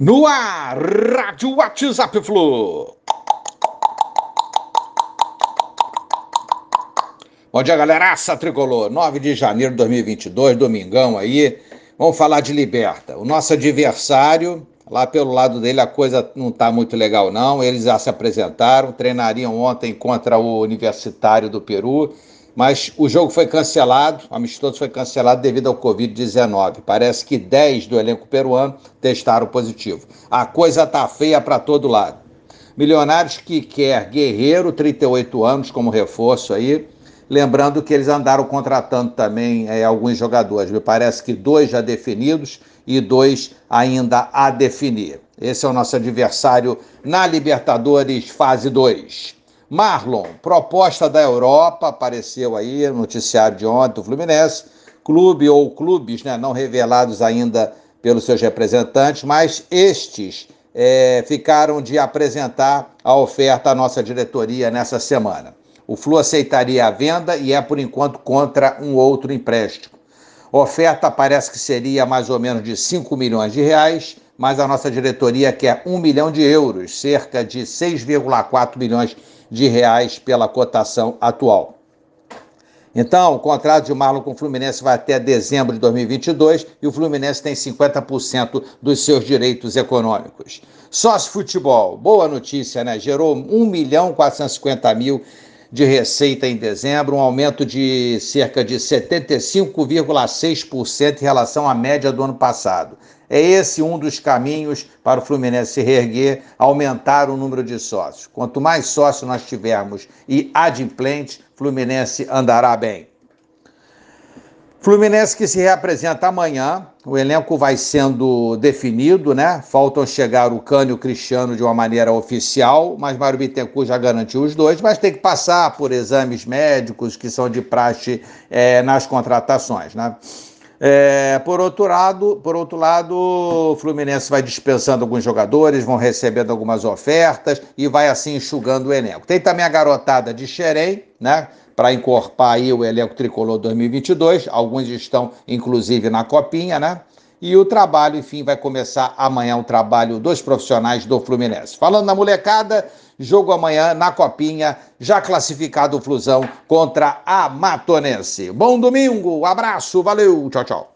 No ar, Rádio WhatsApp Flu. Bom dia, galeraça tricolor. 9 de janeiro de 2022, domingão aí. Vamos falar de Liberta. O nosso adversário, lá pelo lado dele a coisa não está muito legal não. Eles já se apresentaram, treinariam ontem contra o Universitário do Peru mas o jogo foi cancelado, o amistoso foi cancelado devido ao Covid-19. Parece que 10 do elenco peruano testaram positivo. A coisa tá feia para todo lado. Milionários que quer Guerreiro, 38 anos, como reforço aí. Lembrando que eles andaram contratando também é, alguns jogadores. Me parece que dois já definidos e dois ainda a definir. Esse é o nosso adversário na Libertadores, fase 2. Marlon, proposta da Europa, apareceu aí no noticiário de ontem do Fluminense, clube ou clubes né, não revelados ainda pelos seus representantes, mas estes é, ficaram de apresentar a oferta à nossa diretoria nessa semana. O Flu aceitaria a venda e é, por enquanto, contra um outro empréstimo. A oferta parece que seria mais ou menos de 5 milhões de reais, mas a nossa diretoria quer 1 milhão de euros, cerca de 6,4 milhões de reais pela cotação atual. Então, o contrato de Marlon com o Fluminense vai até dezembro de 2022 e o Fluminense tem 50% dos seus direitos econômicos. Sócio futebol, boa notícia, né? Gerou 1 milhão 450 mil de receita em dezembro, um aumento de cerca de 75,6% em relação à média do ano passado. É esse um dos caminhos para o Fluminense se reerguer, aumentar o número de sócios. Quanto mais sócios nós tivermos e adimplentes, Fluminense andará bem. Fluminense que se reapresenta amanhã, o elenco vai sendo definido, né? Faltam chegar o Cânio e o Cristiano de uma maneira oficial, mas Mário Bittencourt já garantiu os dois, mas tem que passar por exames médicos que são de praxe é, nas contratações, né? É, por, outro lado, por outro lado, o Fluminense vai dispensando alguns jogadores, vão recebendo algumas ofertas e vai assim enxugando o elenco. Tem também a garotada de Xerém, né? Para encorpar aí o elenco tricolor 2022. Alguns estão, inclusive, na copinha, né? E o trabalho, enfim, vai começar amanhã o trabalho dos profissionais do Fluminense. Falando na molecada, jogo amanhã na Copinha, já classificado o Flusão contra a Matonense. Bom domingo, abraço, valeu, tchau, tchau.